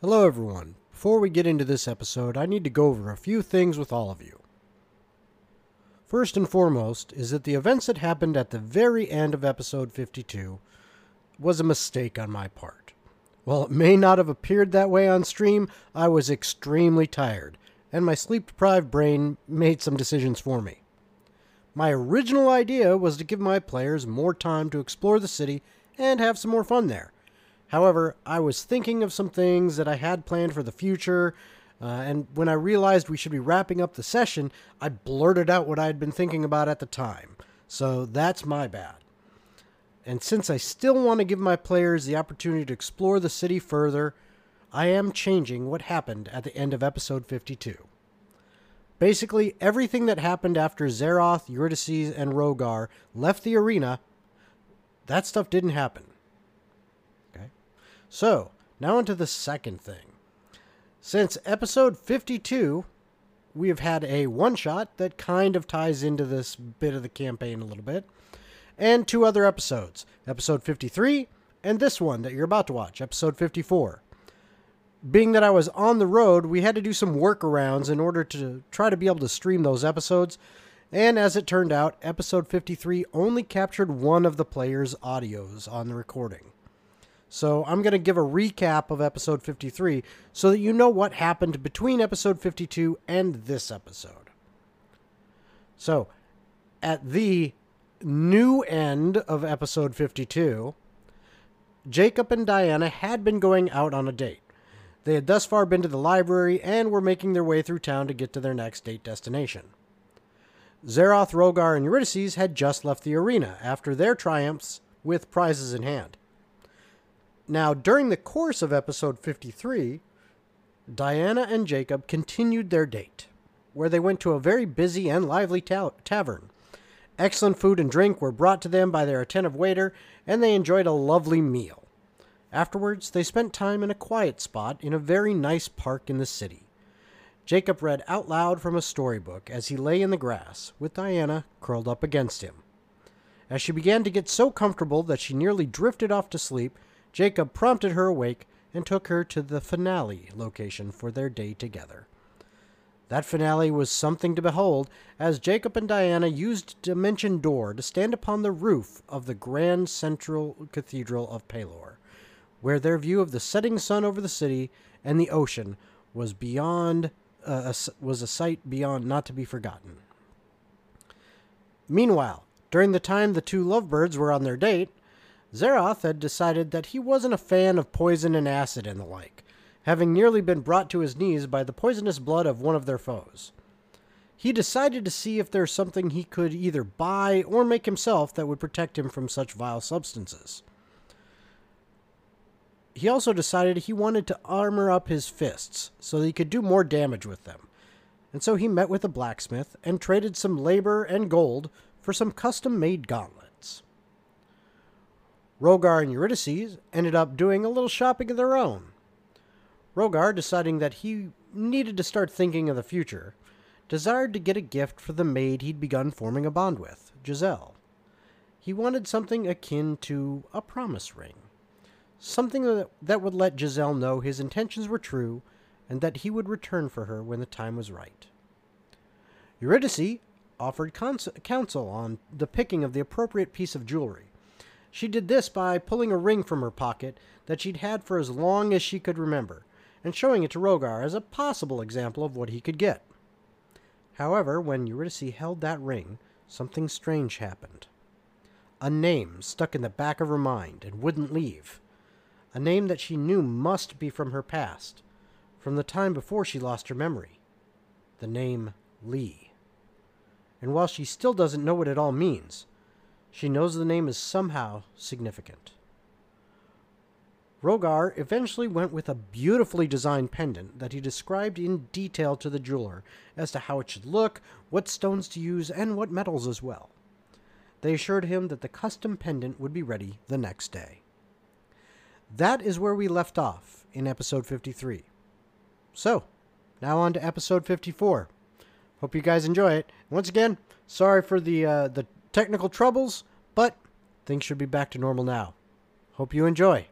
Hello, everyone. Before we get into this episode, I need to go over a few things with all of you. First and foremost is that the events that happened at the very end of episode 52 was a mistake on my part. While it may not have appeared that way on stream, I was extremely tired, and my sleep deprived brain made some decisions for me. My original idea was to give my players more time to explore the city and have some more fun there. However, I was thinking of some things that I had planned for the future, uh, and when I realized we should be wrapping up the session, I blurted out what I had been thinking about at the time. So that's my bad. And since I still want to give my players the opportunity to explore the city further, I am changing what happened at the end of episode 52. Basically, everything that happened after Zeroth, Eurydice, and Rogar left the arena, that stuff didn't happen. So, now into the second thing. Since episode 52, we have had a one shot that kind of ties into this bit of the campaign a little bit, and two other episodes episode 53 and this one that you're about to watch, episode 54 being that I was on the road, we had to do some workarounds in order to try to be able to stream those episodes. And as it turned out, episode 53 only captured one of the player's audios on the recording. So I'm going to give a recap of episode 53 so that you know what happened between episode 52 and this episode. So, at the new end of episode 52, Jacob and Diana had been going out on a date. They had thus far been to the library and were making their way through town to get to their next date destination. Zeroth, Rogar, and Eurydice had just left the arena after their triumphs with prizes in hand. Now, during the course of episode 53, Diana and Jacob continued their date, where they went to a very busy and lively ta- tavern. Excellent food and drink were brought to them by their attentive waiter, and they enjoyed a lovely meal. Afterwards, they spent time in a quiet spot in a very nice park in the city. Jacob read out loud from a storybook as he lay in the grass, with Diana curled up against him. As she began to get so comfortable that she nearly drifted off to sleep, Jacob prompted her awake and took her to the finale location for their day together. That finale was something to behold, as Jacob and Diana used Dimension Door to stand upon the roof of the Grand Central Cathedral of Pelor where their view of the setting sun over the city and the ocean was beyond uh, a, was a sight beyond not to be forgotten. Meanwhile, during the time the two lovebirds were on their date, Zeroth had decided that he wasn't a fan of poison and acid and the like, having nearly been brought to his knees by the poisonous blood of one of their foes. He decided to see if there's something he could either buy or make himself that would protect him from such vile substances. He also decided he wanted to armor up his fists so that he could do more damage with them. And so he met with a blacksmith and traded some labor and gold for some custom made gauntlets. Rogar and Eurydice ended up doing a little shopping of their own. Rogar, deciding that he needed to start thinking of the future, desired to get a gift for the maid he'd begun forming a bond with, Giselle. He wanted something akin to a promise ring something that, would let Giselle know his intentions were true and that he would return for her when the time was right. Eurydice offered counsel on the picking of the appropriate piece of jewelry. She did this by pulling a ring from her pocket that she'd had for as long as she could remember, and showing it to Rogar as a possible example of what he could get. However, when Eurydice held that ring, something strange happened. A name stuck in the back of her mind and wouldn't leave a name that she knew must be from her past, from the time before she lost her memory. The name Lee. And while she still doesn't know what it all means, she knows the name is somehow significant. Rogar eventually went with a beautifully designed pendant that he described in detail to the jeweler as to how it should look, what stones to use, and what metals as well. They assured him that the custom pendant would be ready the next day. That is where we left off in episode 53. So, now on to episode 54. Hope you guys enjoy it. Once again, sorry for the uh, the technical troubles, but things should be back to normal now. Hope you enjoy.